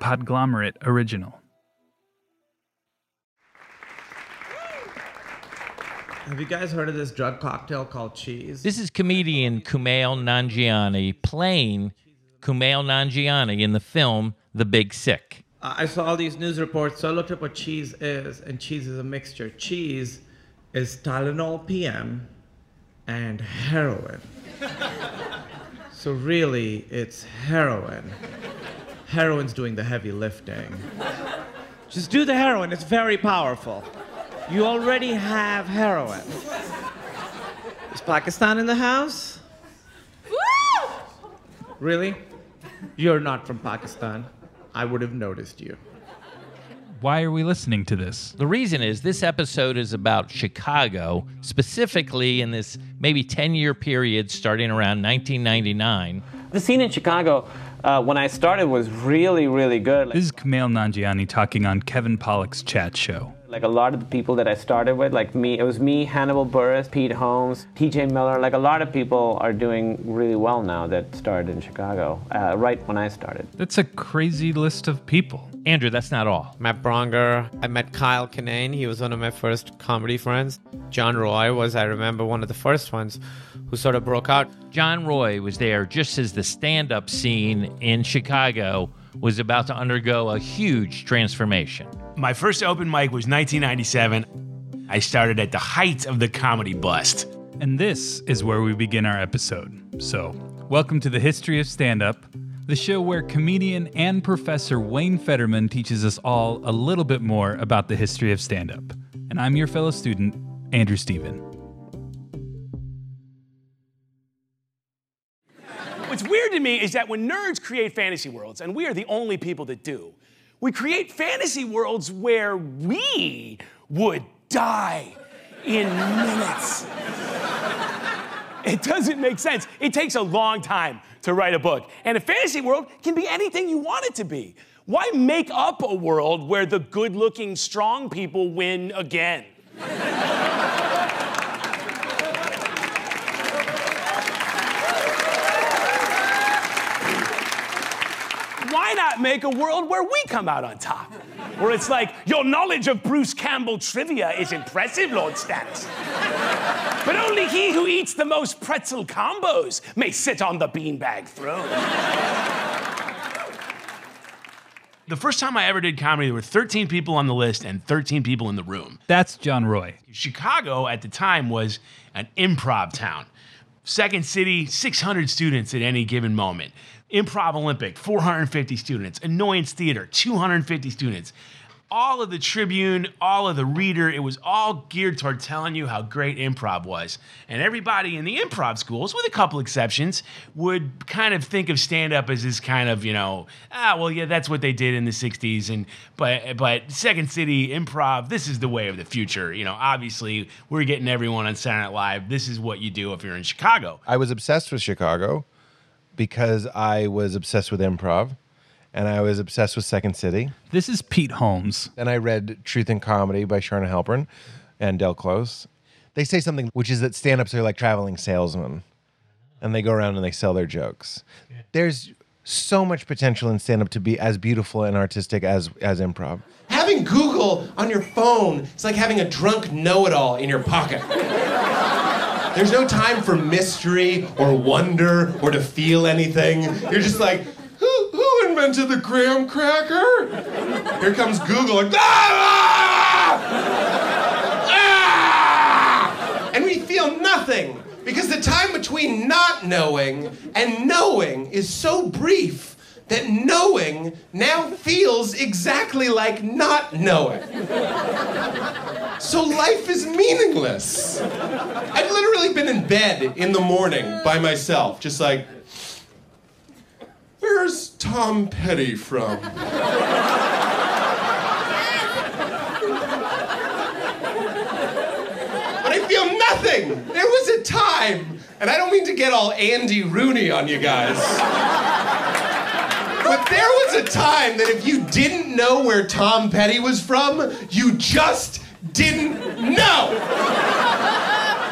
Podglomerate original. Have you guys heard of this drug cocktail called cheese? This is comedian Kumail Nanjiani playing Kumail Nanjiani in the film The Big Sick. Uh, I saw all these news reports, so I looked up what cheese is, and cheese is a mixture. Cheese is Tylenol PM and heroin. so really, it's heroin. Heroin's doing the heavy lifting. Just do the heroin, it's very powerful. You already have heroin. Is Pakistan in the house? Woo! Really? You're not from Pakistan. I would have noticed you. Why are we listening to this? The reason is this episode is about Chicago, specifically in this maybe 10 year period starting around 1999. The scene in Chicago uh, when I started was really, really good. This is Kumail Nanjiani talking on Kevin Pollak's chat show. Like a lot of the people that I started with, like me, it was me, Hannibal Buress, Pete Holmes, TJ Miller. Like a lot of people are doing really well now that started in Chicago, uh, right when I started. That's a crazy list of people. Andrew, that's not all. Matt Braunger. I met Kyle Kinane. He was one of my first comedy friends. John Roy was, I remember, one of the first ones who sort of broke out. John Roy was there just as the stand up scene in Chicago was about to undergo a huge transformation. My first open mic was 1997. I started at the height of the comedy bust. And this is where we begin our episode. So, welcome to the History of Stand Up, the show where comedian and professor Wayne Federman teaches us all a little bit more about the history of stand up. And I'm your fellow student, Andrew Steven. What's weird to me is that when nerds create fantasy worlds, and we are the only people that do, we create fantasy worlds where we would die in minutes. It doesn't make sense. It takes a long time to write a book. And a fantasy world can be anything you want it to be. Why make up a world where the good looking, strong people win again? Why not make a world where we come out on top? Where it's like, your knowledge of Bruce Campbell trivia is impressive, Lord Stannis. But only he who eats the most pretzel combos may sit on the beanbag throne. The first time I ever did comedy, there were 13 people on the list and 13 people in the room. That's John Roy. Chicago at the time was an improv town. Second city, 600 students at any given moment. Improv Olympic, 450 students. Annoyance Theater, 250 students. All of the Tribune, all of the Reader, it was all geared toward telling you how great improv was. And everybody in the improv schools, with a couple exceptions, would kind of think of stand up as this kind of, you know, ah, well, yeah, that's what they did in the 60s. And but but Second City improv, this is the way of the future. You know, obviously, we're getting everyone on Saturday Night Live. This is what you do if you're in Chicago. I was obsessed with Chicago because I was obsessed with improv and I was obsessed with Second City. This is Pete Holmes. And I read Truth and Comedy by Charna Halpern and Del Close. They say something which is that stand ups are like traveling salesmen and they go around and they sell their jokes. There's so much potential in stand up to be as beautiful and artistic as, as improv. Having Google on your phone is like having a drunk know it all in your pocket. There's no time for mystery or wonder or to feel anything. You're just like, invented the graham cracker? Here comes Google, like, ah! Ah! And we feel nothing because the time between not knowing and knowing is so brief that knowing now feels exactly like not knowing. So life is meaningless. I've literally been in bed in the morning by myself, just like, where's Tom Petty from? But I feel nothing. There was a time, and I don't mean to get all Andy Rooney on you guys. But there was a time that if you didn't know where Tom Petty was from, you just didn't know.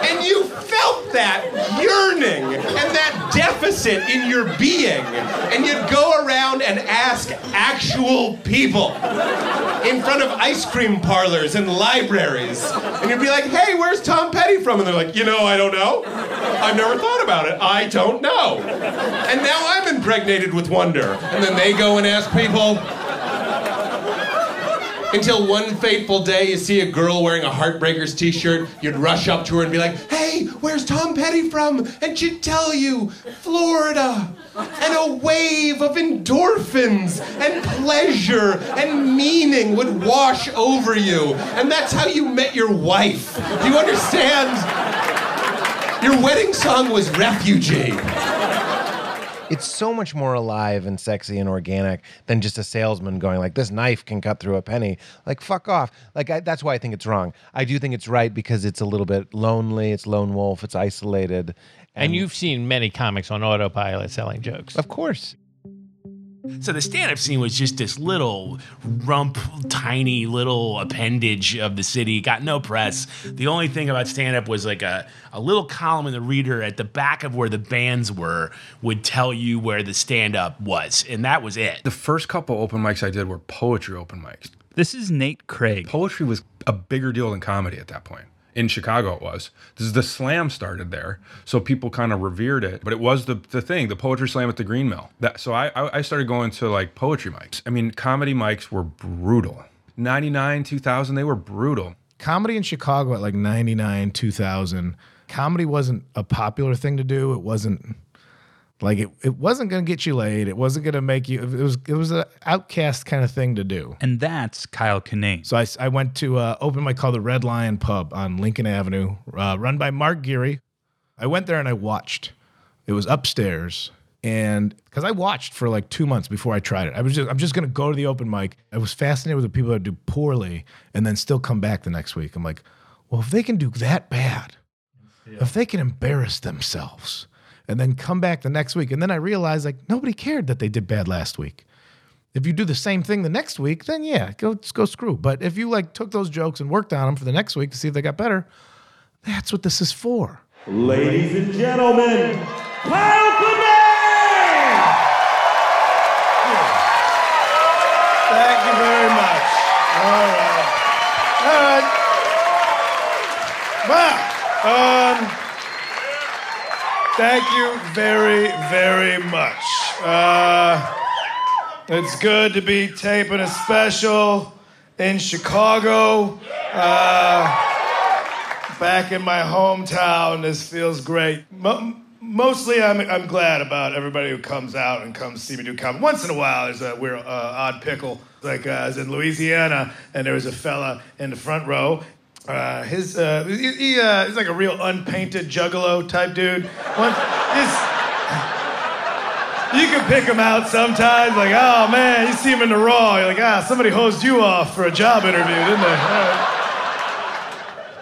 And you felt that yearning and that deficit in your being, and you'd go around and ask actual people in front of ice cream parlors and libraries, and you'd be like, "Hey, where's Tom Petty from?" And they're like, "You know, I don't know. I've never thought about it. I don't know." And now I'm impregnated with wonder. And then they go and ask people. Until one fateful day, you see a girl wearing a Heartbreakers t shirt, you'd rush up to her and be like, hey, where's Tom Petty from? And she'd tell you, Florida. And a wave of endorphins and pleasure and meaning would wash over you. And that's how you met your wife. Do you understand? Your wedding song was Refugee. It's so much more alive and sexy and organic than just a salesman going like, "This knife can cut through a penny." Like, fuck off. Like, I, that's why I think it's wrong. I do think it's right because it's a little bit lonely. It's lone wolf. It's isolated. And you've seen many comics on autopilot selling jokes. of course, So the stand-up scene was just this little rump, tiny little appendage of the city. Got no press. The only thing about stand-up was like a, a little column in the Reader at the back of where the bands were would tell you where the stand-up was, and that was it. The first couple open mics I did were poetry open mics. This is Nate Craig. Poetry was a bigger deal than comedy at that point. In Chicago, it was. This is the slam started there, so people kind of revered it. But it was the the thing, the poetry slam at the Green Mill. That so I I started going to like poetry mics. I mean, comedy mics were brutal. Ninety nine, two thousand, they were brutal. comedy in Chicago at like 99, 2000, comedy wasn't a popular thing to do. It wasn't like it, it wasn't going to get you laid. It wasn't going to make you, it was, it was an outcast kind of thing to do. And that's Kyle Kinane. So I, I went to uh, open mic called the Red Lion Pub on Lincoln Avenue, uh, run by Mark Geary. I went there and I watched. It was upstairs, and because I watched for like two months before I tried it, I was just I'm just gonna go to the open mic. I was fascinated with the people that do poorly and then still come back the next week. I'm like, well, if they can do that bad, if they can embarrass themselves and then come back the next week, and then I realized like nobody cared that they did bad last week. If you do the same thing the next week, then yeah, go go screw. But if you like took those jokes and worked on them for the next week to see if they got better, that's what this is for. Ladies and gentlemen, Kyle Kinane! Thank you very much. All right. All right. Wow. Um, thank you very, very much. Uh, it's good to be taping a special in Chicago. Uh, back in my hometown. This feels great. Mo- mostly, I'm, I'm glad about everybody who comes out and comes see me do comedy. Once in a while, there's a weird, uh, odd pickle. Like uh, I was in Louisiana, and there was a fella in the front row. Uh, his uh, he, he, uh, he's like a real unpainted juggalo type dude. His- you can pick him out sometimes. Like, oh man, you see him in the raw. You're like, ah, somebody hosed you off for a job interview, didn't they? Right.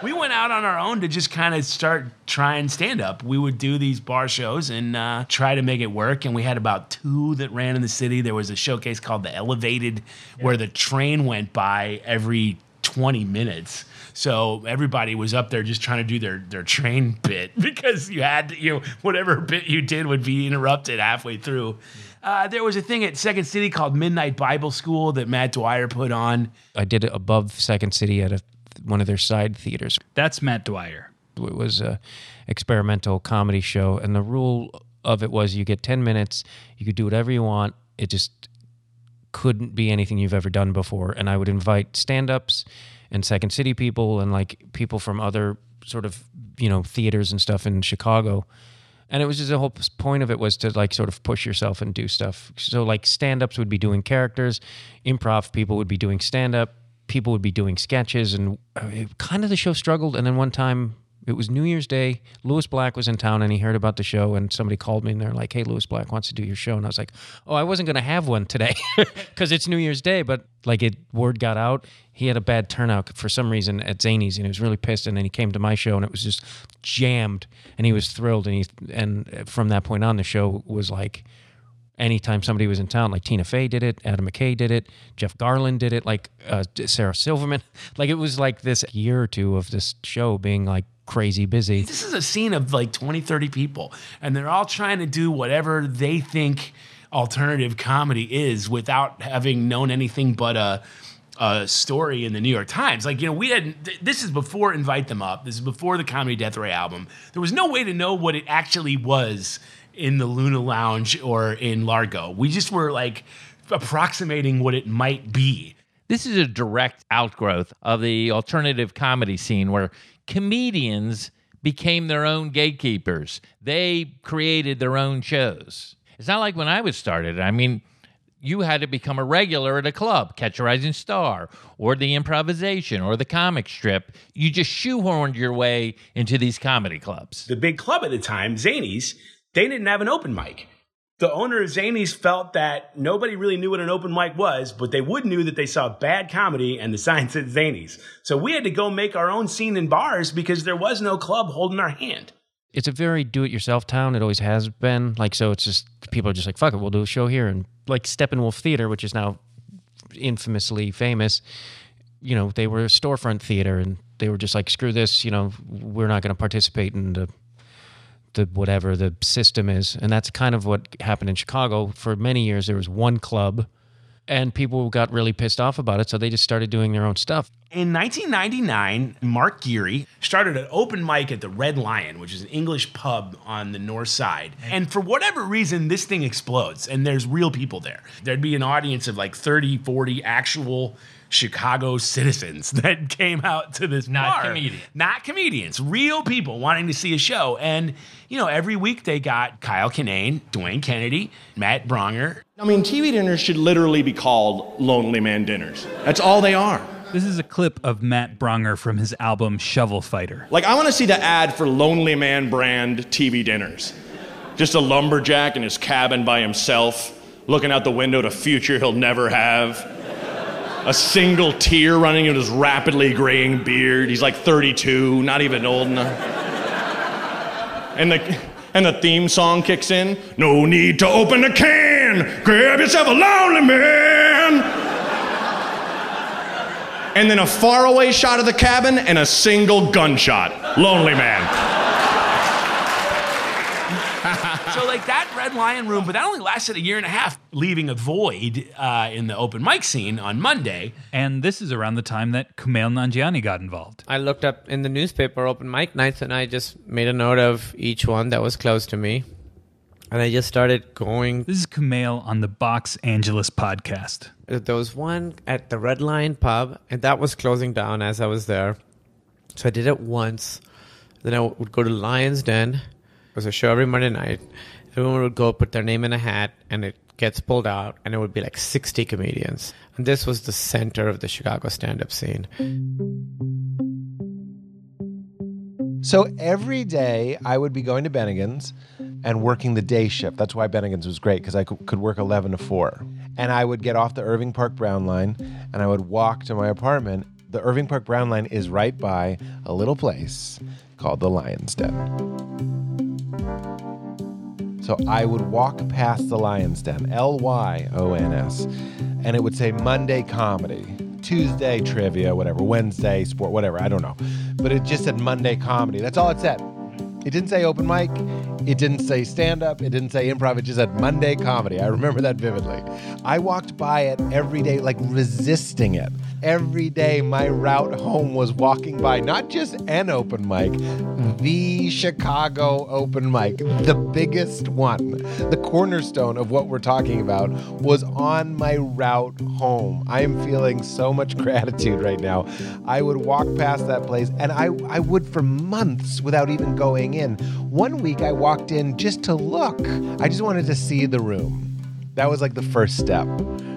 we went out on our own to just kind of start trying stand up. We would do these bar shows and uh, try to make it work. And we had about two that ran in the city. There was a showcase called The Elevated, where the train went by every 20 minutes. So everybody was up there just trying to do their, their train bit because you had to, you know, whatever bit you did would be interrupted halfway through. Uh, there was a thing at Second City called Midnight Bible School that Matt Dwyer put on. I did it above Second City at a, one of their side theaters. That's Matt Dwyer. It was a experimental comedy show, and the rule of it was you get ten minutes, you could do whatever you want. It just couldn't be anything you've ever done before. And I would invite stand-ups and Second City people and like people from other sort of you know theaters and stuff in Chicago. And it was just the whole point of it was to like sort of push yourself and do stuff. So like stand-ups would be doing characters, improv people would be doing stand-up, people would be doing sketches, and uh, kind of the show struggled. And then one time it was New Year's Day. Lewis Black was in town and he heard about the show and somebody called me and they're like, "Hey, Lewis Black wants to do your show." And I was like, "Oh, I wasn't going to have one today because it's New Year's Day." But like it, word got out. He had a bad turnout for some reason at Zany's and he was really pissed. And then he came to my show and it was just jammed and he was thrilled. And he and uh, from that point on, the show was like anytime somebody was in town, like Tina Fey did it, Adam McKay did it, Jeff Garlin did it, like uh, Sarah Silverman. Like it was like this year or two of this show being like crazy busy. This is a scene of like 20, 30 people, and they're all trying to do whatever they think alternative comedy is without having known anything but a, a story in the New York Times. Like, you know, we had this is before Invite Them Up, this is before the Comedy Death Ray album. There was no way to know what it actually was in the Luna Lounge or in Largo. We just were like approximating what it might be. This is a direct outgrowth of the alternative comedy scene where comedians became their own gatekeepers. They created their own shows. It's not like when I was started. I mean, you had to become a regular at a club, Catch a Rising Star, or the improvisation, or the comic strip. You just shoehorned your way into these comedy clubs. The big club at the time, Zanies, they didn't have an open mic. The owner of Zanies felt that nobody really knew what an open mic was, but they would knew that they saw bad comedy and the sign said Zanies. So we had to go make our own scene in bars because there was no club holding our hand. It's a very do-it-yourself town. It always has been. Like so, it's just people are just like fuck it, we'll do a show here, and like Steppenwolf Theater, which is now infamously famous. You know, they were a storefront theater, and they were just like, screw this. You know, we're not going to participate in the the whatever the system is. And that's kind of what happened in Chicago. For many years, there was one club, and people got really pissed off about it. So they just started doing their own stuff. In 1999, Mark Geary started an open mic at the Red Lion, which is an English pub on the north side. And for whatever reason, this thing explodes and there's real people there. There'd be an audience of like 30, 40 actual Chicago citizens that came out to this Not bar. comedians. Not comedians, real people wanting to see a show. And, you know, every week they got Kyle Kinane, Dwayne Kennedy, Matt Braunger. I mean, TV dinners should literally be called Lonely Man Dinners. That's all they are. This is a clip of Matt Braunger from his album Shovel Fighter. Like, I want to see the ad for Lonely Man brand TV dinners. Just a lumberjack in his cabin by himself, looking out the window to future he'll never have. A single tear running in his rapidly graying beard. He's like 32, not even old enough. And the, and the theme song kicks in. No need to open a can. Grab yourself a lonely man. And then a faraway shot of the cabin and a single gunshot. Lonely man. So like that Red Lion room, but that only lasted a year and a half, leaving a void uh, in the open mic scene on Monday. And this is around the time that Kumail Nanjiani got involved. I looked up in the newspaper open mic nights and I just made a note of each one that was close to me. And I just started going. This is Kumail on the Box Angeles podcast. There was one at the Red Lion pub, and that was closing down as I was there. So I did it once. Then I would go to Lion's Den. Was a show every Monday night. Everyone would go put their name in a hat, and it gets pulled out, and it would be like 60 comedians. And this was the center of the Chicago stand up scene. So every day I would be going to Bennigan's and working the day shift. That's why Bennigan's was great because I could work 11 to 4. And I would get off the Irving Park Brown line and I would walk to my apartment. The Irving Park Brown line is right by a little place called the Lion's Den. So I would walk past the Lion's Den, L Y O N S, and it would say Monday comedy, Tuesday trivia, whatever, Wednesday sport, whatever, I don't know. But it just said Monday comedy. That's all it said. It didn't say open mic. It didn't say stand up. It didn't say improv. It just said Monday comedy. I remember that vividly. I walked by it every day, like resisting it. Every day, my route home was walking by not just an open mic, the Chicago open mic, the biggest one, the cornerstone of what we're talking about, was on my route home. I am feeling so much gratitude right now. I would walk past that place, and I, I would for months without even going in. One week, I walked in just to look. I just wanted to see the room. That was like the first step.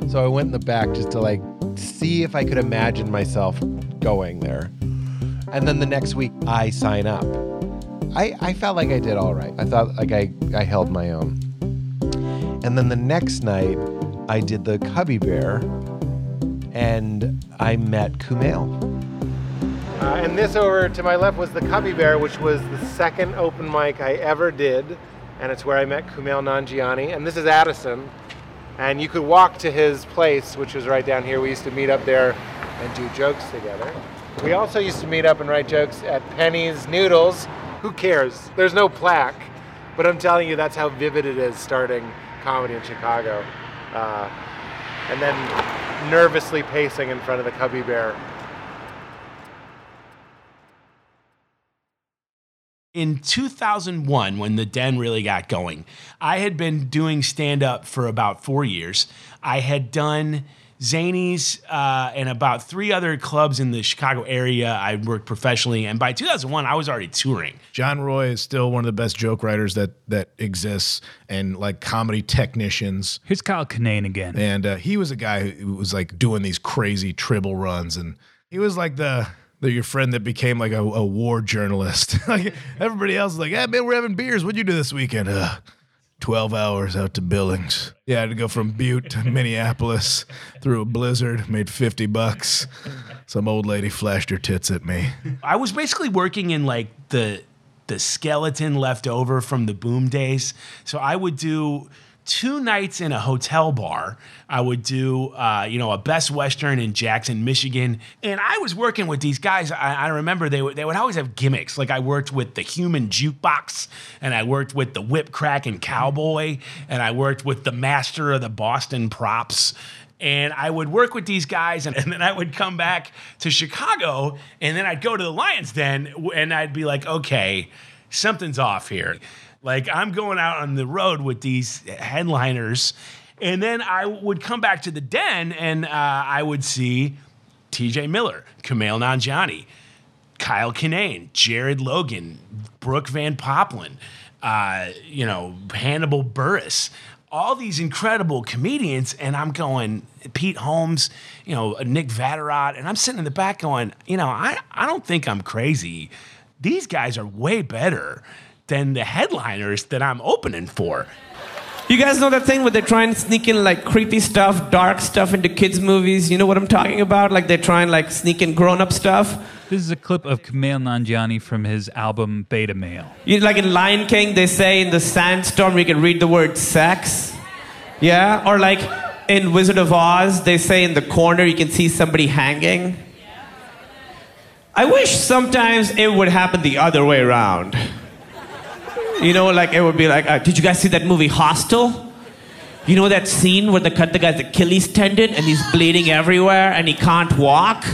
So I went in the back just to like see if I could imagine myself going there. And then the next week, I sign up. I, I felt like I did all right. I thought like I, I held my own. And then the next night, I did the Cubby Bear and I met Kumail. Uh, and this over to my left was the Cubby Bear, which was the second open mic I ever did. and it's where I met Kumail Nanjiani. And this is Addison, and you could walk to his place, which was right down here. We used to meet up there and do jokes together. We also used to meet up and write jokes at Penny's Noodles. Who cares? There's no plaque, but I'm telling you, that's how vivid it is starting comedy in Chicago. Uh, and then nervously pacing in front of the Cubby Bear. In 2001, when the Den really got going, I had been doing stand up for about four years. I had done Zanies uh, and about three other clubs in the Chicago area. I worked professionally, and by 2001, I was already touring. John Roy is still one of the best joke writers that that exists, and like comedy technicians. Here's Kyle Kinane again, and uh, he was a guy who was like doing these crazy tribble runs, and he was like the. The your friend that became like a, a war journalist. like everybody else is like, "Yeah, man, we're having beers. What'd you do this weekend?" Uh, 12 hours out to Billings. Yeah, I had to go from Butte to Minneapolis through a blizzard, made 50 bucks. Some old lady flashed her tits at me. I was basically working in like the the skeleton left over from the boom days. So I would do two nights in a hotel bar. I would do, uh, you know, a Best Western in Jackson, Michigan, and I was working with these guys. I, I remember they would they would always have gimmicks. Like I worked with the Human Jukebox, and I worked with the Whip Cracking Cowboy, and I worked with the Master of the Boston Props. And I would work with these guys, and, and then I would come back to Chicago, and then I'd go to the Lions Den, and I'd be like, okay, something's off here. Like I'm going out on the road with these headliners, and then I would come back to the den and uh, I would see T.J. Miller, Kumail Nanjiani, Kyle Kinane, Jared Logan, Brooke Van Poppelen, uh, you know Hannibal Buress. All these incredible comedians, and I'm going Pete Holmes, you know Nick Vatterott, and I'm sitting in the back going, you know, I, I don't think I'm crazy. These guys are way better than the headliners that I'm opening for. You guys know that thing where they try and sneak in like creepy stuff, dark stuff into kids' movies? You know what I'm talking about? Like they try and like sneak in grown up stuff? This is a clip of Kumail Nanjiani from his album Beta Male. You know, like in Lion King, they say in the sandstorm you can read the word sex. Yeah? Or like in Wizard of Oz, they say in the corner you can see somebody hanging. I wish sometimes it would happen the other way around. You know, like it would be like, uh, did you guys see that movie Hostel? You know that scene where they cut the guy's Achilles tendon and he's bleeding everywhere and he can't walk?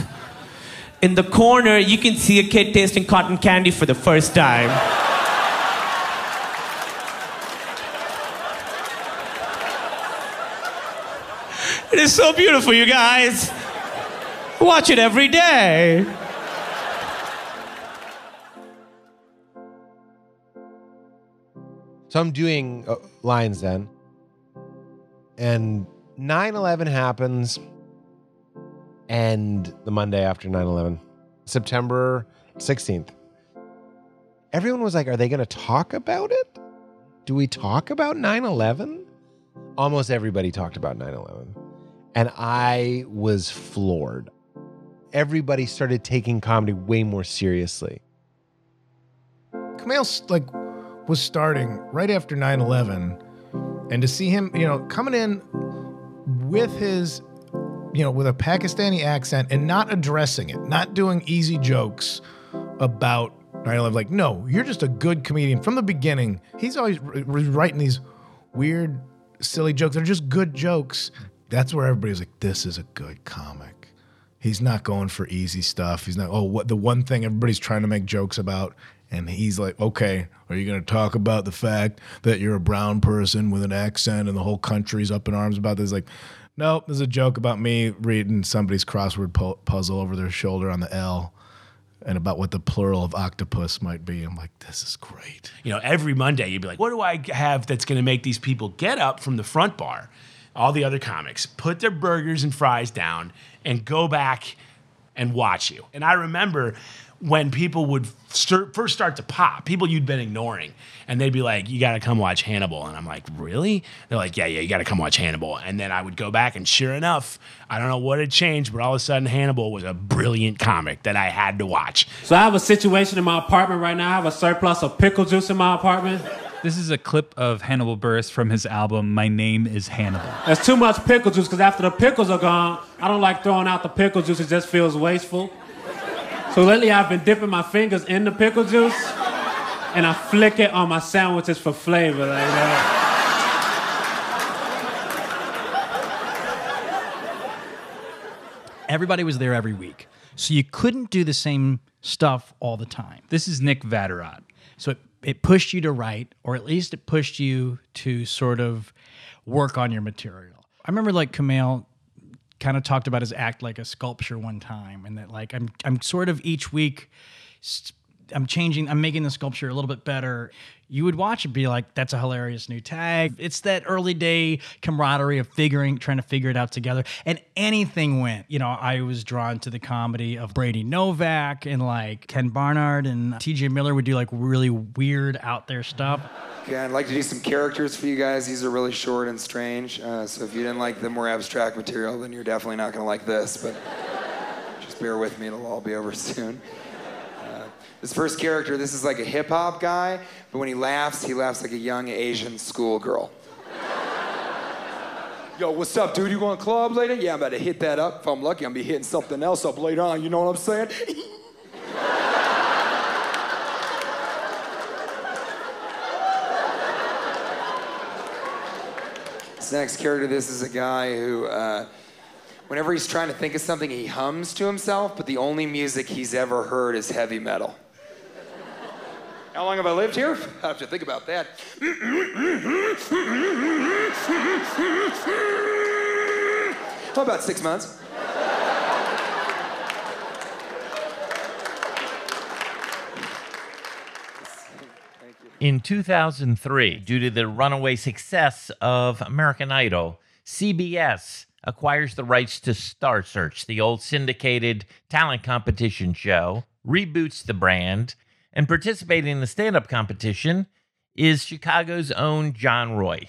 In the corner, you can see a kid tasting cotton candy for the first time. It is so beautiful, you guys. Watch it every day. So I'm doing uh, Lions Den, and 9/11 happens, and the Monday after 9/11, September 16th. Everyone was like, "Are they going to talk about it? Do we talk about 9/11?" Almost everybody talked about 9/11, and I was floored. Everybody started taking comedy way more seriously. Kumail like was starting right after 9/11 and to see him, you know, coming in with his you know, with a Pakistani accent and not addressing it, not doing easy jokes about 9/11 like no, you're just a good comedian from the beginning. He's always writing these weird silly jokes. They're just good jokes. That's where everybody's like this is a good comic. He's not going for easy stuff. He's not oh what the one thing everybody's trying to make jokes about and he's like, okay, are you going to talk about the fact that you're a brown person with an accent and the whole country's up in arms about this? Like, nope, there's a joke about me reading somebody's crossword pu- puzzle over their shoulder on the L and about what the plural of octopus might be. I'm like, this is great. You know, every Monday you'd be like, what do I have that's going to make these people get up from the front bar, all the other comics, put their burgers and fries down, and go back and watch you? And I remember when people would start, first start to pop, people you'd been ignoring, and they'd be like, "You got to come watch Hannibal," and I'm like, "Really?" They're like, "Yeah, yeah, you got to come watch Hannibal." And then I would go back, and sure enough, I don't know what had changed, but all of a sudden, Hannibal was a brilliant comic that I had to watch. So I have a situation in my apartment right now. I have a surplus of pickle juice in my apartment. This is a clip of Hannibal Buress from his album My Name is Hannibal. There's too much pickle juice because after the pickles are gone, I don't like throwing out the pickle juice. It just feels wasteful. So lately, I've been dipping my fingers in the pickle juice, and I flick it on my sandwiches for flavor. Like that. Everybody was there every week. So you couldn't do the same stuff all the time. This is Nick Vatterott. So it, it pushed you to write, or at least it pushed you to sort of work on your material. I remember like Kumail kind of talked about his act like a sculpture one time, and that like I'm I'm sort of each week st- I'm changing, I'm making the sculpture a little bit better. You would watch it, be like, "That's a hilarious new tag." It's that early day camaraderie of figuring, trying to figure it out together, and anything went. You know, I was drawn to the comedy of Brady Novak and like Ken Barnard and T.J. Miller would do like really weird, out there stuff. Yeah, I'd like to do some characters for you guys. These are really short and strange. Uh, so if you didn't like the more abstract material, then you're definitely not going to like this. But just bear with me, it'll all be over soon. This first character, this is like a hip hop guy, but when he laughs, he laughs like a young Asian schoolgirl. Yo, what's up, dude? You going to club later? Yeah, I'm about to hit that up. If I'm lucky, I'm gonna be hitting something else up later on. You know what I'm saying? This next character, this is a guy who, uh, whenever he's trying to think of something, he hums to himself, but the only music he's ever heard is heavy metal. How long have I lived here? I have to think about that. How about six months? In 2003, due to the runaway success of American Idol, CBS acquires the rights to Star Search, the old syndicated talent competition show, reboots the brand, and participating in the stand up competition is Chicago's own John Roy.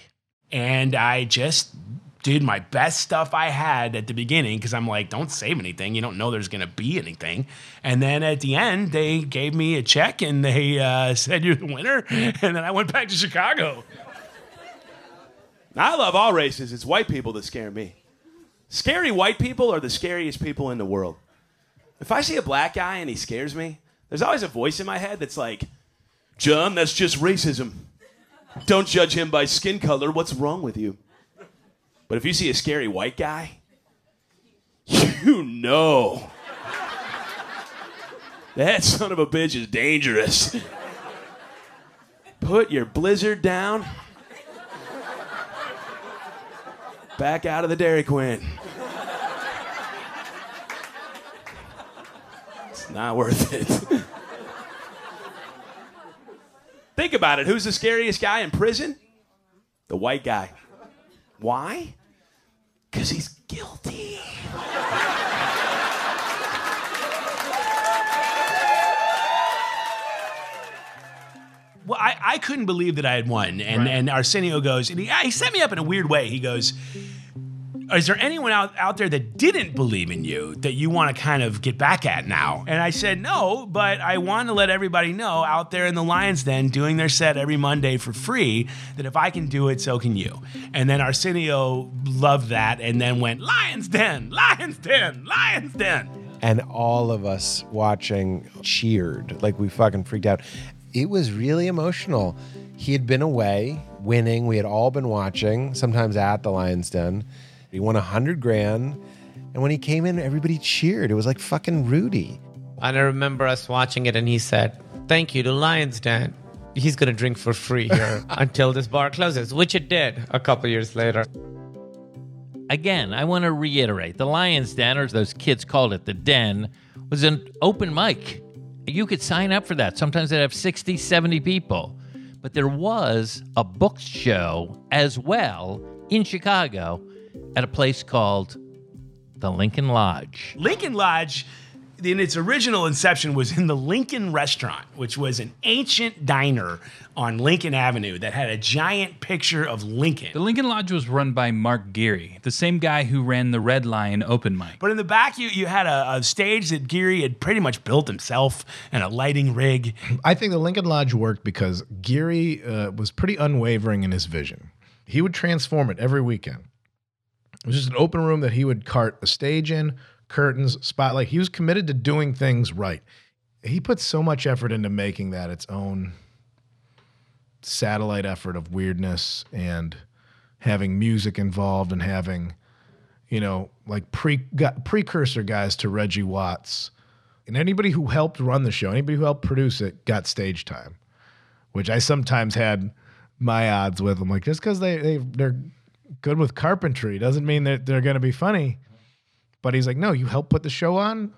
And I just did my best stuff I had at the beginning because I'm like, don't save anything. You don't know there's going to be anything. And then at the end, they gave me a check and they uh, said, you're the winner. And then I went back to Chicago. I love all races. It's white people that scare me. Scary white people are the scariest people in the world. If I see a black guy and he scares me, there's always a voice in my head that's like, John, that's just racism. Don't judge him by skin color. What's wrong with you? But if you see a scary white guy, you know that son of a bitch is dangerous. Put your blizzard down. Back out of the Dairy Queen. It's not worth it. Think about it. Who's the scariest guy in prison? The white guy. Why? Because he's guilty. Well, I, I couldn't believe that I had won. And, Right. and Arsenio goes, and he, ah, he set me up in a weird way. He goes, Is there anyone out, out there that didn't believe in you that you want to kind of get back at now? And I said, No, but I want to let everybody know out there in the Lions Den doing their set every Monday for free that if I can do it, so can you. And then Arsenio loved that and then went, Lions Den, Lions Den, Lions Den. and all of us watching cheered like we fucking freaked out it was really emotional he had been away winning we had all been watching sometimes at the lions den he won a hundred grand and when he came in everybody cheered it was like fucking rudy And I remember us watching it, and he said, "Thank you to Lions Den. He's gonna drink for free here until this bar closes," which it did a couple years later. Again, I want to reiterate the Lions Den, or as those kids called it, the Den, was an open mic. You could sign up for that. Sometimes they'd have 60, 70 people. But there was a book show as well in Chicago at a place called the Lincoln Lodge. Lincoln Lodge in its original inception was in the Lincoln Restaurant, which was an ancient diner on Lincoln Avenue that had a giant picture of Lincoln. The Lincoln Lodge was run by Mark Geary, the same guy who ran the Red Lion open mic. But in the back, you, you had a, a stage that Geary had pretty much built himself and a lighting rig. I think the Lincoln Lodge worked because Geary uh, was pretty unwavering in his vision. He would transform it every weekend. It was just an open room that he would cart a stage in, curtains, spotlight. He was committed to doing things right. He put so much effort into making that its own satellite effort of weirdness and having music involved and having, you know, like pre precursor guys to Reggie Watts. And anybody who helped run the show, anybody who helped produce it, got stage time, which I sometimes had my odds with. I'm like, just because they, they they're good with carpentry doesn't mean that they're going to be funny. But he's like, no, you helped put the show on.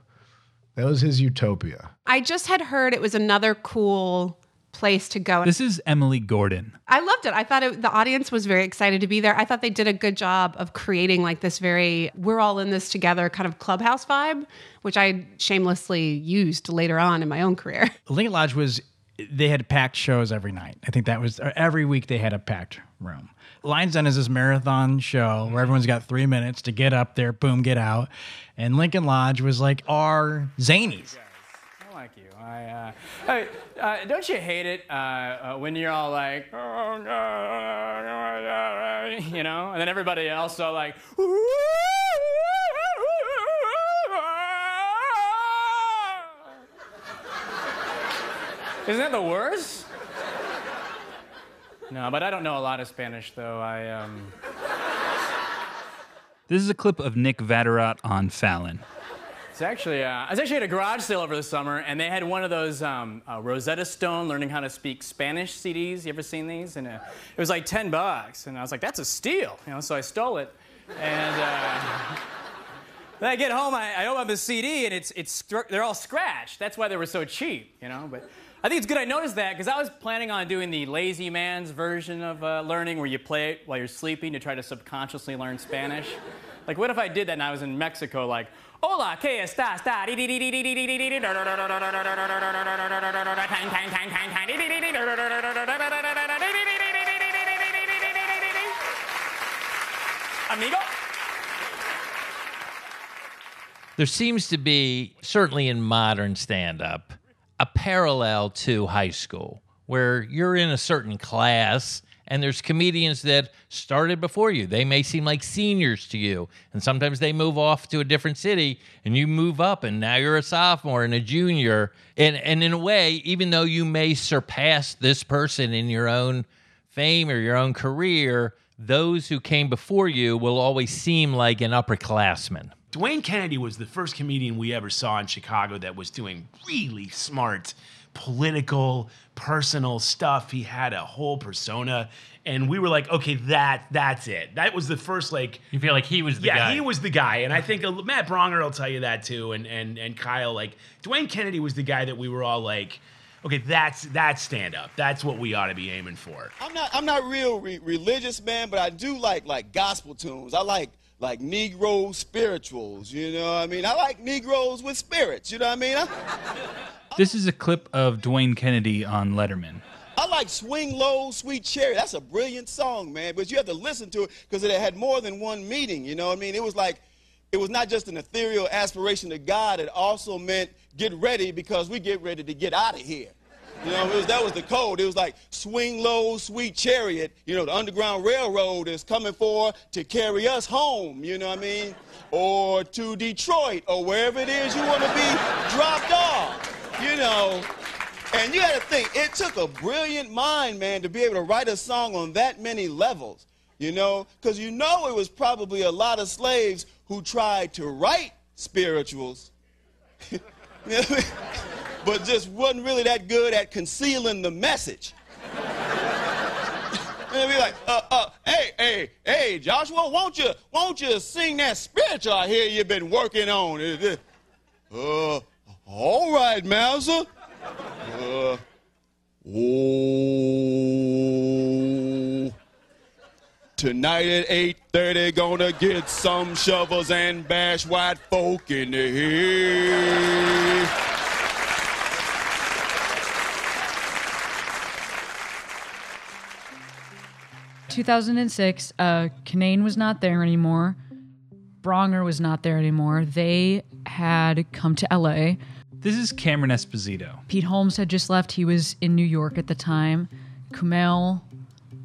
That was his utopia. I just had heard it was another cool place to go. This is Emily Gordon. I loved it. I thought it, the audience was very excited to be there. I thought they did a good job of creating like this very we're all in this together kind of clubhouse vibe, which I shamelessly used later on in my own career. Lincoln Lodge was they had packed shows every night. I think that was every week they had a packed room. Lions Den is this marathon show where everyone's got three minutes to get up there, boom, get out. And Lincoln Lodge was like our zanies. I like you. I, uh, hey, uh, don't you hate it uh, uh, when you're all like, "Oh, you know, and then everybody else are like, isn't that the worst? No, but I don't know a lot of Spanish though. I um. This is a clip of Nick Vatterott on Fallon. It's actually, uh, I was actually at a garage sale over the summer, and they had one of those um, uh, Rosetta Stone learning how to speak Spanish CDs. You ever seen these? And uh, it was like 10 bucks, and I was like, that's a steal, you know. So I stole it, and uh, then I get home, I, I open up the CD, and it's it's they're all scratched. That's why they were so cheap, you know. But I think it's good I noticed that because I was planning on doing the lazy man's version of uh, learning where you play it while you're sleeping to try to subconsciously learn Spanish. like, what if I did that and I was in Mexico, like, Hola, ¿qué estás? Amigo? There seems to be, certainly in modern stand up, a parallel to high school where you're in a certain class and there's comedians that started before you. They may seem like seniors to you, and sometimes they move off to a different city and you move up and now you're a sophomore and a junior. And and in a way, even though you may surpass this person in your own fame or your own career, those who came before you will always seem like an upperclassman. Dwayne Kennedy was the first comedian we ever saw in Chicago that was doing really smart political, personal stuff. He had a whole persona. And we were like, okay, that that's it. That was the first like You feel like he was the guy. yeah, guy. he was the guy, and I think Matt Braunger will tell you that too, and and and Kyle. Like Dwayne Kennedy was the guy that we were all like, okay, that's that's stand up. That's what we ought to be aiming for. I'm not I'm not real re- religious, man, but I do like like gospel tunes. I like like Negro spirituals, you know what I mean? I like Negroes with spirits, you know what I mean? I, This is a clip of Dwayne Kennedy on Letterman. I like Swing Low, Sweet Cherry. That's a brilliant song, man, but you have to listen to it because it had more than one meaning, you know what I mean? It was like, it was not just an ethereal aspiration to God, it also meant get ready because we get ready to get out of here. You know, was, that was the code. It was like swing low, sweet chariot. You know, the Underground Railroad is coming for to carry us home. You know what I mean? Or to Detroit or wherever it is you want to be dropped off. You know, and you got to think it took a brilliant mind, man, to be able to write a song on that many levels. You know, because you know it was probably a lot of slaves who tried to write spirituals. But just wasn't really that good at concealing the message. and be like, uh, uh, hey, hey, hey, Joshua, won't you, won't you sing that spiritual I hear you've been working on? Uh, all right, Mouser. Uh, oh, Tonight at 8.30, gonna get some shovels and bash white folk in the head. 2006, uh, Kinane was not there anymore. Braunger was not there anymore. They had come to LA. This is Cameron Esposito. Pete Holmes had just left. He was in New York at the time. Kumail,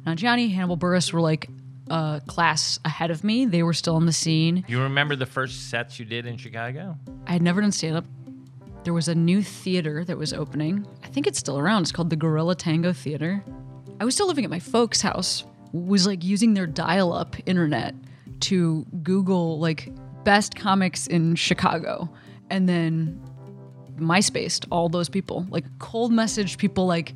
Nanjiani, Hannibal Buress were like a class ahead of me. They were still on the scene. You remember the first sets you did in Chicago? I had never done stand up. There was a new theater that was opening. I think it's still around. It's called the Gorilla Tango Theater. I was still living at my folks' house, was like using their dial up internet to Google like best comics in Chicago and then MySpace all those people. Like cold message people like,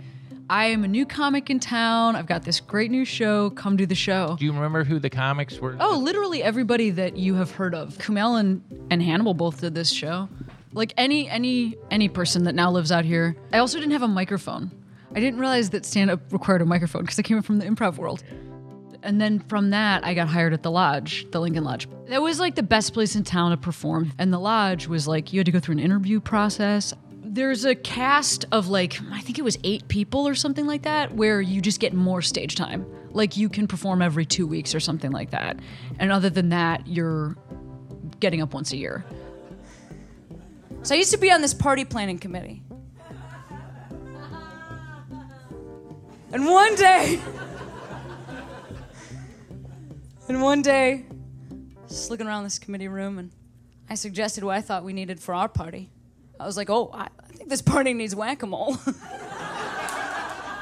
I am a new comic in town. I've got this great new show. Come do the show. Do you remember who the comics were? Oh, literally everybody that you have heard of. Kumail and, and Hannibal both did this show. Like any any any person that now lives out here. I also didn't have a microphone. I didn't realize that stand up required a microphone because I came from the improv world. And then from that, I got hired at the lodge, the Lincoln Lodge. That was like the best place in town to perform. And the lodge was like, you had to go through an interview process. There's a cast of like, I think it was eight people or something like that, where you just get more stage time. Like you can perform every two weeks or something like that. And other than that, you're getting up once a year. So I used to be on this party planning committee. And one day, and one day, just looking around this committee room, and I suggested what I thought we needed for our party. I was like, oh, I, think this party needs whack a mole.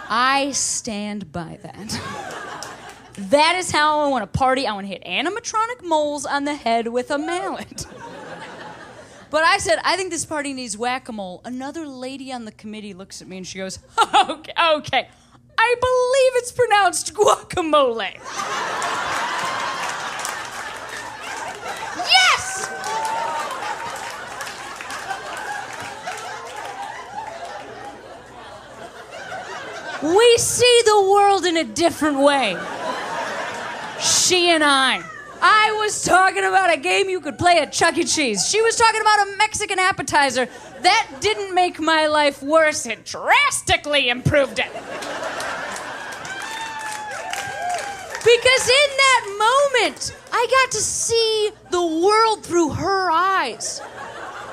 I stand by that. that is how I want to party. I want to hit animatronic moles on the head with a mallet. But I said, I think this party needs whack a mole. Another lady on the committee looks at me and she goes, okay, okay. I believe it's pronounced guacamole. We see the world in a different way. She and I. I was talking about a game you could play at Chuck E. Cheese. She was talking about a Mexican appetizer. That didn't make my life worse, it drastically improved it. Because in that moment, I got to see the world through her eyes.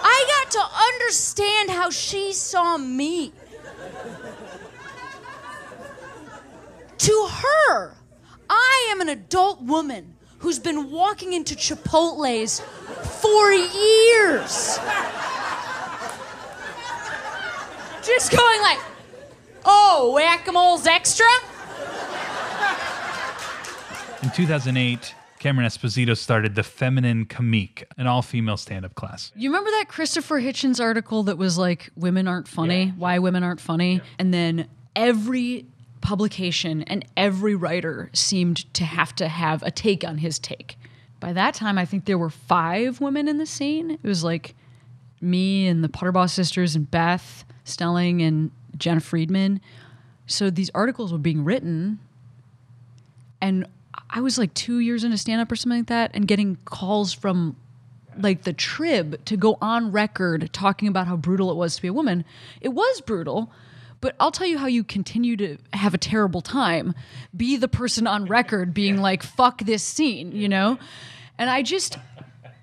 I got to understand how she saw me. To her, I am an adult woman who's been walking into Chipotle's for years. Just going like, oh, whack-a-mole's extra? In 2008, Cameron Esposito started the Feminine Comique, an all female stand up class. You remember that Christopher Hitchens article that was like, women aren't funny, why women aren't funny? And then every publication and every writer seemed to have to have a take on his take. By that time, I think there were five women in the scene. It was like me and the Potterboss sisters and Beth Stelling and Jenna Friedman. So these articles were being written, and I was like two years into stand up or something like that, and getting calls from like the Trib to go on record talking about how brutal it was to be a woman. It was brutal, but I'll tell you how you continue to have a terrible time. Be the person on record being like, fuck this scene, you know? And I just,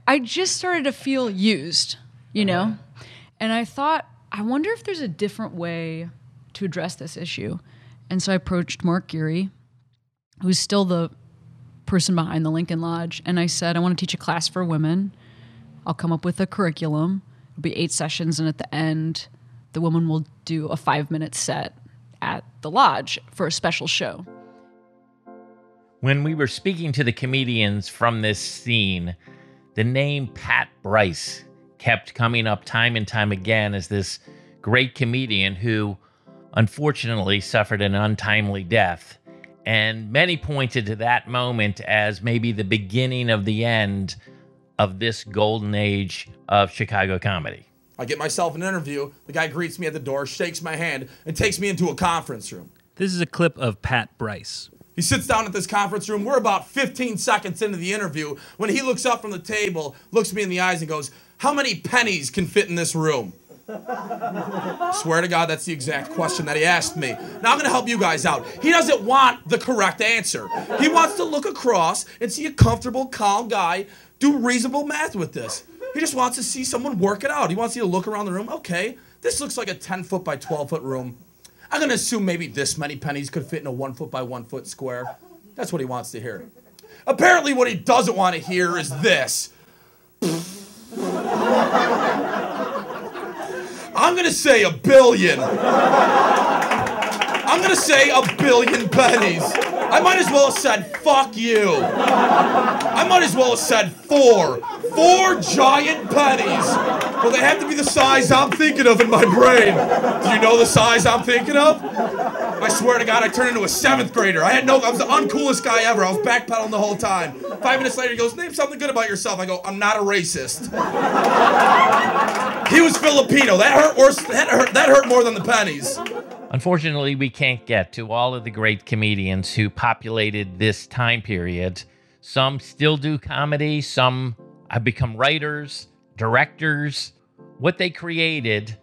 I just started to feel used, you know? Uh-huh. And I thought, I wonder if there's a different way to address this issue. And so I approached Mark Geary, who's still the person behind the Lincoln Lodge, and I said, I want to teach a class for women. I'll come up with a curriculum. It'll be eight sessions, and at the end, the woman will do a five minute set at the lodge for a special show. When we were speaking to the comedians from this scene, the name Pat Bryce kept coming up time and time again as this great comedian who unfortunately suffered an untimely death. And many pointed to that moment as maybe the beginning of the end of this golden age of Chicago comedy. I get myself an interview. The guy greets me at the door, shakes my hand, and takes me into a conference room. This is a clip of Pat Bryce. He sits down at this conference room. We're about 15 seconds into the interview when he looks up from the table, looks me in the eyes, and goes, How many pennies can fit in this room? Swear to God, that's the exact question that he asked me. Now I'm going to help you guys out. He doesn't want the correct answer. He wants to look across and see a comfortable, calm guy do reasonable math with this. He just wants to see someone work it out. He wants you to look around the room. Okay, this looks like a 10 foot by 12 foot room. I'm going to assume maybe this many pennies could fit in a one foot by one foot square. That's what he wants to hear. Apparently, what he doesn't want to hear is this. I'm gonna say a billion. I'm gonna say a billion pennies. I might as well have said fuck you. I might as well have said four. Four giant pennies. Well, they have to be the size I'm thinking of in my brain. Do you know the size I'm thinking of? I swear to God, I turned into a seventh grader. I had no, I was the uncoolest guy ever. I was backpedaling the whole time. Five minutes later, he goes, Name something good about yourself. I go, I'm not a racist. He was Filipino. That hurt worse. That hurt, that hurt more than the pennies. Unfortunately, we can't get to all of the great comedians who populated this time period. Some still do comedy, some have become writers, directors. What they created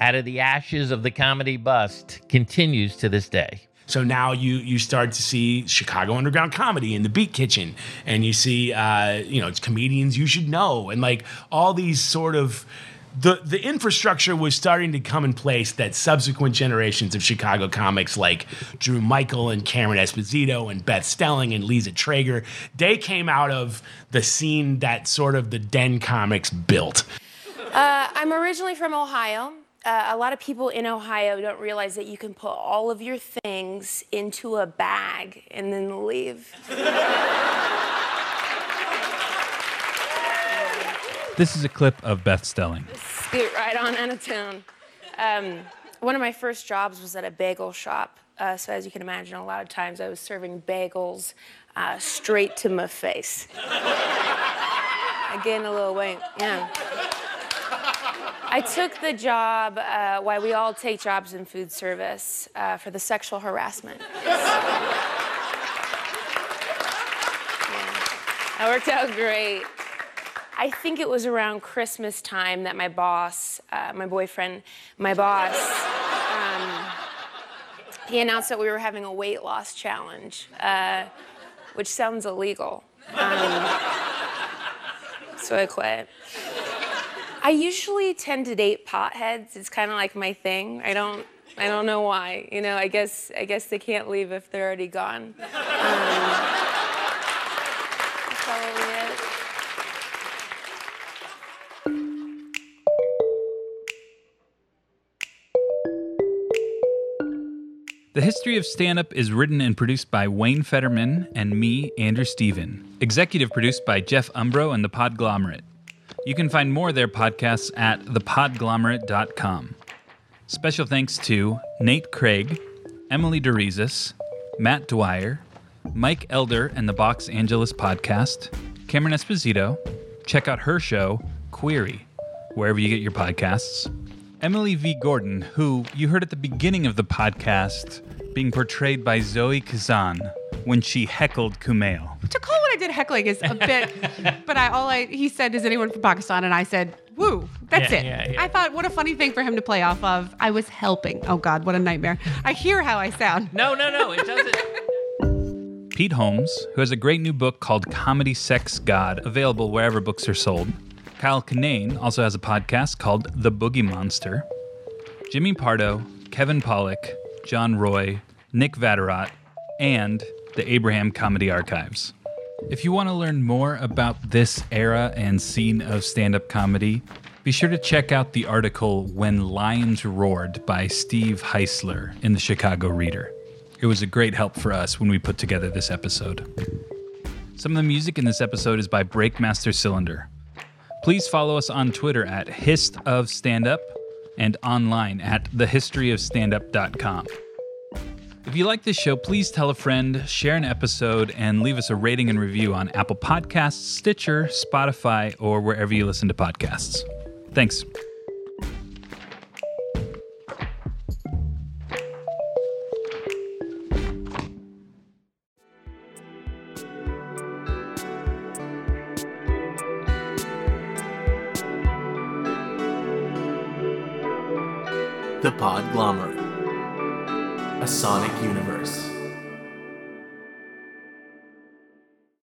out of the ashes of the comedy bust continues to this day. So now you you start to see Chicago underground comedy in the Beat Kitchen, and you see uh, you know it's comedians you should know, and like all these sort of the the infrastructure was starting to come in place that subsequent generations of Chicago comics like Drew Michael and Cameron Esposito and Beth Stelling and Lisa Traeger, they came out of the scene that sort of the Den comics built. Uh, I'm originally from Ohio. Uh, a lot of people in Ohio don't realize that you can put all of your things into a bag and then leave. This is a clip of Beth Stelling. Scoot right on out of town. Um, one of my first jobs was at a bagel shop. Uh, so as you can imagine, a lot of times I was serving bagels uh, straight to my face. I gained a little weight, yeah. I took the job, uh, why we all take jobs in food service, uh, for the sexual harassment. Yeah. That worked out great. I think it was around Christmas time that my boss, uh, my boyfriend, my boss, um, he announced that we were having a weight loss challenge, uh, which sounds illegal. Um, so I quit. I usually tend to date potheads. It's kind of like my thing. I don't. I don't know why. You know. I guess. I guess they can't leave if they're already gone. Um, The History of Stand Up is written and produced by Wayne Federman and me, Andrew Steven. Executive produced by Jeff Umbro and The Podglomerate. You can find more of their podcasts at thepodglomerate.com. Special thanks to Nate Craig, Emily DeRizis, Matt Dwyer, Mike Elder and the Box Angeles podcast, Cameron Esposito. Check out her show, Queery, wherever you get your podcasts. Emily V. Gordon, who you heard at the beginning of the podcast being portrayed by Zoe Kazan when she heckled Kumail. To call what I did heckling is a bit, but I all I he said is anyone from Pakistan, and I said woo. That's Yeah, it. yeah, yeah. I thought what a funny thing for him to play off of. I was helping. Oh God, what a nightmare. I hear how I sound. No, no, no. It doesn't. Pete Holmes, who has a great new book called Comedy Sex God, available wherever books are sold. Kyle Kinane also has a podcast called The Boogie Monster. Jimmy Pardo, Kevin Pollak, John Roy, Nick Vatterott, and the Abraham Comedy Archives. If you want to learn more about this era and scene of stand up comedy, be sure to check out the article When Lions Roared by Steve Heisler in the Chicago Reader. It was a great help for us when we put together this episode. Some of the music in this episode is by Breakmaster Cylinder. Please follow us on Twitter at Hist of Stand Up and online at thehistoryofstandup.com. If you like this show, please tell a friend, share an episode, and leave us a rating and review on Apple Podcasts, Stitcher, Spotify, or wherever you listen to podcasts. Thanks.